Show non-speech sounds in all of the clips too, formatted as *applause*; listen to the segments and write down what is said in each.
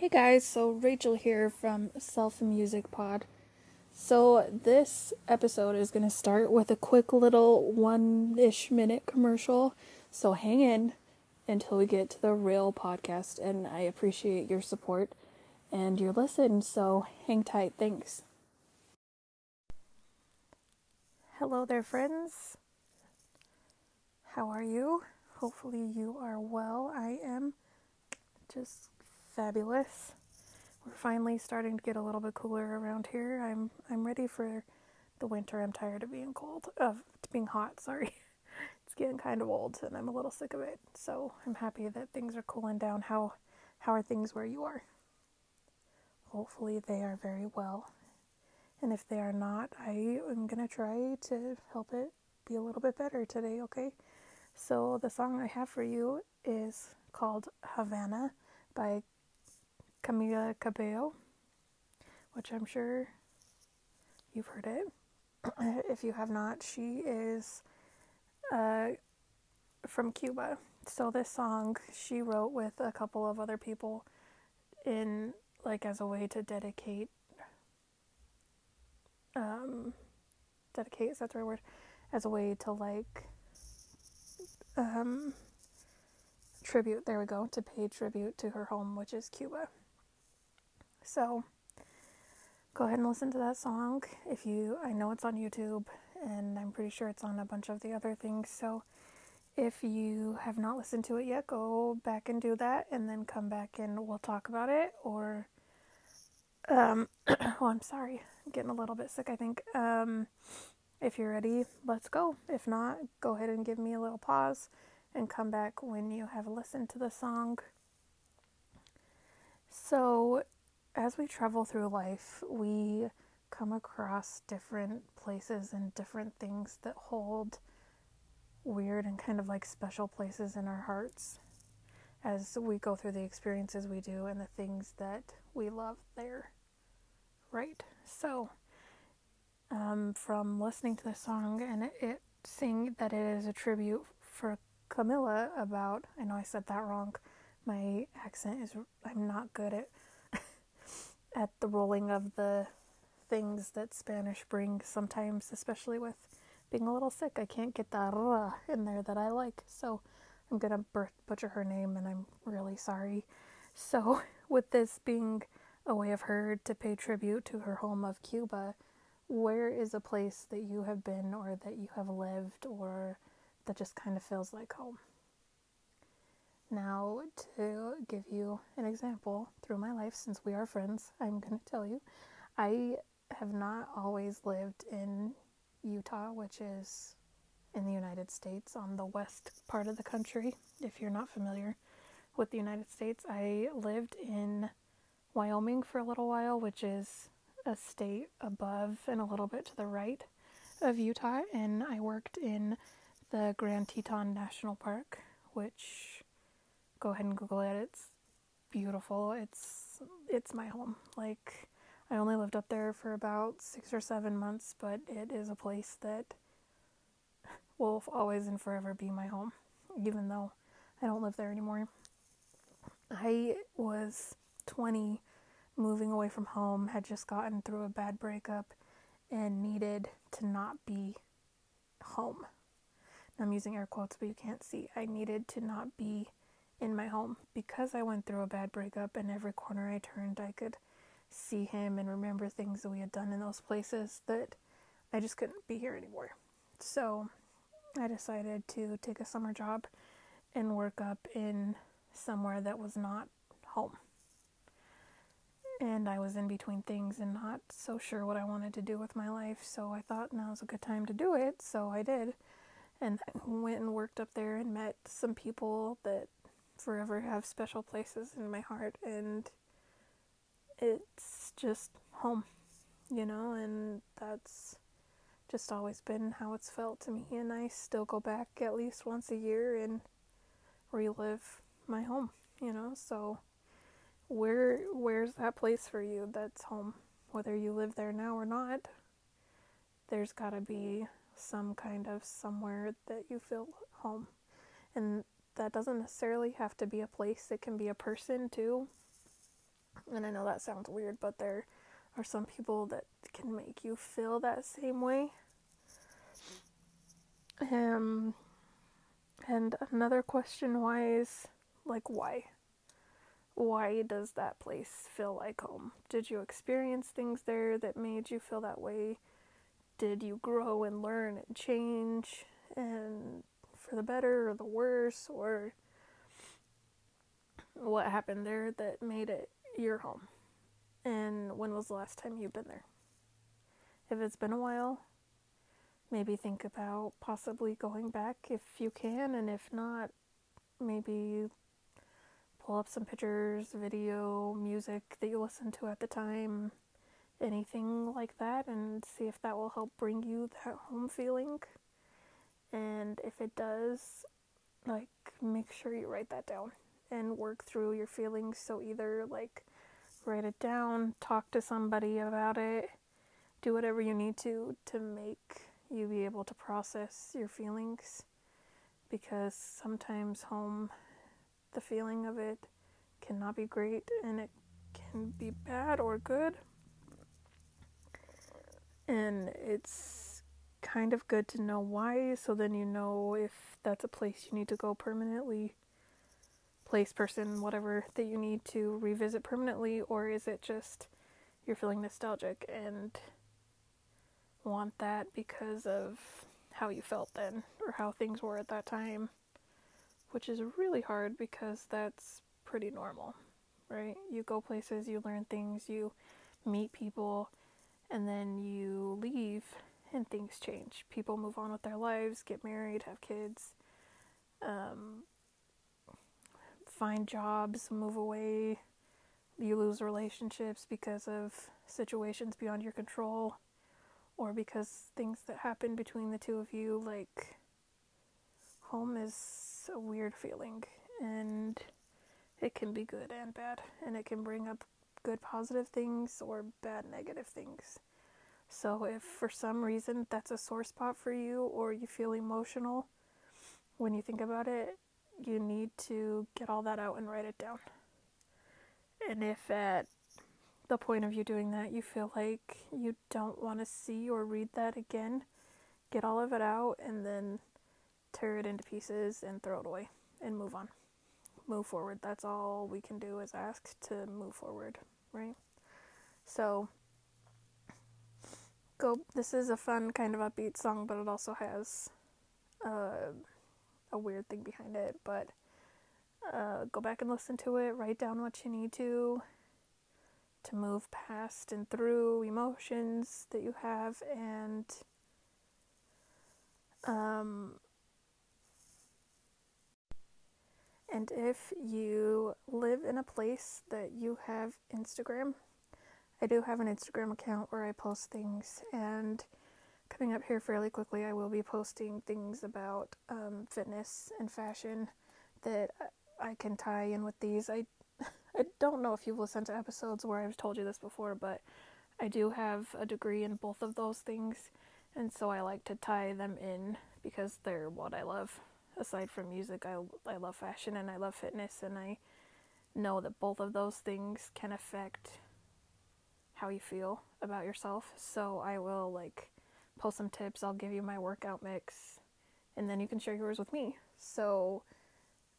Hey guys, so Rachel here from Self Music Pod. So, this episode is going to start with a quick little one ish minute commercial. So, hang in until we get to the real podcast, and I appreciate your support and your listen. So, hang tight. Thanks. Hello there, friends. How are you? Hopefully, you are well. I am just fabulous. We're finally starting to get a little bit cooler around here. I'm I'm ready for the winter. I'm tired of being cold, of being hot. *laughs* Sorry, it's getting kind of old, and I'm a little sick of it. So I'm happy that things are cooling down. How how are things where you are? Hopefully they are very well, and if they are not, I am gonna try to help it be a little bit better today. Okay. So the song I have for you is called Havana by Camila Cabello, which I'm sure you've heard it. *clears throat* if you have not, she is uh, from Cuba. So this song she wrote with a couple of other people in like as a way to dedicate um dedicate is that the right word as a way to like um tribute there we go to pay tribute to her home which is Cuba so go ahead and listen to that song if you I know it's on YouTube and I'm pretty sure it's on a bunch of the other things. So if you have not listened to it yet, go back and do that and then come back and we'll talk about it or um *clears throat* oh I'm sorry. I'm getting a little bit sick I think. Um if you're ready, let's go. If not, go ahead and give me a little pause and come back when you have listened to the song. So, as we travel through life, we come across different places and different things that hold weird and kind of like special places in our hearts as we go through the experiences we do and the things that we love there. Right? So, um, from listening to the song and it, it seeing that it is a tribute for Camilla about, I know I said that wrong. My accent is, I'm not good at at the rolling of the things that Spanish brings sometimes, especially with being a little sick. I can't get that in there that I like. So I'm going to butcher her name and I'm really sorry. So, *laughs* with this being a way of her to pay tribute to her home of Cuba, where is a place that you have been or that you have lived or that just kind of feels like home? Now, to give you an example through my life, since we are friends, I'm going to tell you I have not always lived in Utah, which is in the United States on the west part of the country. If you're not familiar with the United States, I lived in Wyoming for a little while, which is a state above and a little bit to the right of Utah, and I worked in the Grand Teton National Park, which go ahead and Google it. It's beautiful. It's it's my home. Like I only lived up there for about six or seven months, but it is a place that will always and forever be my home, even though I don't live there anymore. I was 20, moving away from home, had just gotten through a bad breakup, and needed to not be home. I'm using air quotes, but you can't see. I needed to not be in my home because I went through a bad breakup and every corner I turned I could see him and remember things that we had done in those places that I just couldn't be here anymore. So I decided to take a summer job and work up in somewhere that was not home. And I was in between things and not so sure what I wanted to do with my life, so I thought now was a good time to do it, so I did. And went and worked up there and met some people that forever have special places in my heart and it's just home, you know, and that's just always been how it's felt to me and I still go back at least once a year and relive my home, you know. So where where's that place for you that's home? Whether you live there now or not, there's got to be some kind of somewhere that you feel home. And that doesn't necessarily have to be a place, it can be a person too. And I know that sounds weird, but there are some people that can make you feel that same way. Um, and another question why is like, why? Why does that place feel like home? Did you experience things there that made you feel that way? Did you grow and learn and change and for the better or the worse or what happened there that made it your home? And when was the last time you've been there? If it's been a while, maybe think about possibly going back if you can, and if not, maybe pull up some pictures, video, music that you listened to at the time, anything like that, and see if that will help bring you that home feeling. And if it does, like, make sure you write that down and work through your feelings. So, either like write it down, talk to somebody about it, do whatever you need to to make you be able to process your feelings because sometimes home the feeling of it cannot be great and it can be bad or good and it's kind of good to know why so then you know if that's a place you need to go permanently place person whatever that you need to revisit permanently or is it just you're feeling nostalgic and want that because of how you felt then or how things were at that time, which is really hard because that's pretty normal, right? You go places, you learn things, you meet people, and then you leave and things change. People move on with their lives, get married, have kids, um, find jobs, move away. You lose relationships because of situations beyond your control or because things that happen between the two of you, like, home is a weird feeling, and it can be good and bad, and it can bring up good positive things or bad negative things. So, if for some reason that's a sore spot for you, or you feel emotional when you think about it, you need to get all that out and write it down. And if at the point of you doing that, you feel like you don't want to see or read that again, get all of it out and then tear it into pieces and throw it away and move on. Move forward. That's all we can do is ask to move forward, right? So, go. This is a fun kind of upbeat song, but it also has uh, a weird thing behind it. But uh, go back and listen to it. Write down what you need to to move past and through emotions that you have and um, and if you live in a place that you have Instagram, I do have an Instagram account where I post things, and coming up here fairly quickly, I will be posting things about um, fitness and fashion that I can tie in with these. I *laughs* I don't know if you've listened to episodes where I've told you this before, but I do have a degree in both of those things, and so I like to tie them in because they're what I love. Aside from music, I, I love fashion and I love fitness, and I know that both of those things can affect how you feel about yourself. So I will like post some tips, I'll give you my workout mix, and then you can share yours with me. So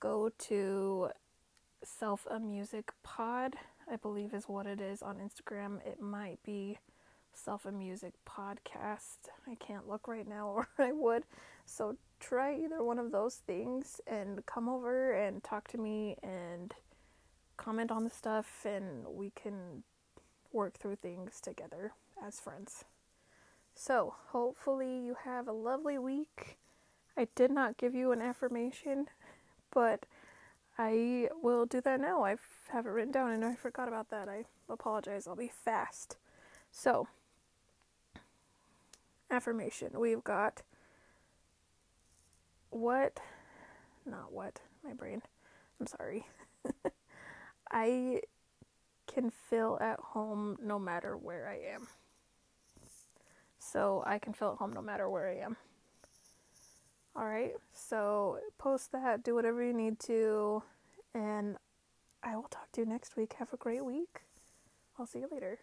go to Self a Music Pod, I believe is what it is on Instagram. It might be Self a Music Podcast. I can't look right now, *laughs* or I would. So try either one of those things and come over and talk to me and comment on the stuff, and we can work through things together as friends. So, hopefully, you have a lovely week. I did not give you an affirmation, but I will do that now. I have it written down and I forgot about that. I apologize. I'll be fast. So, affirmation. We've got what, not what, my brain. I'm sorry. *laughs* I can feel at home no matter where I am. So, I can feel at home no matter where I am. All right, so post that, do whatever you need to, and I will talk to you next week. Have a great week. I'll see you later.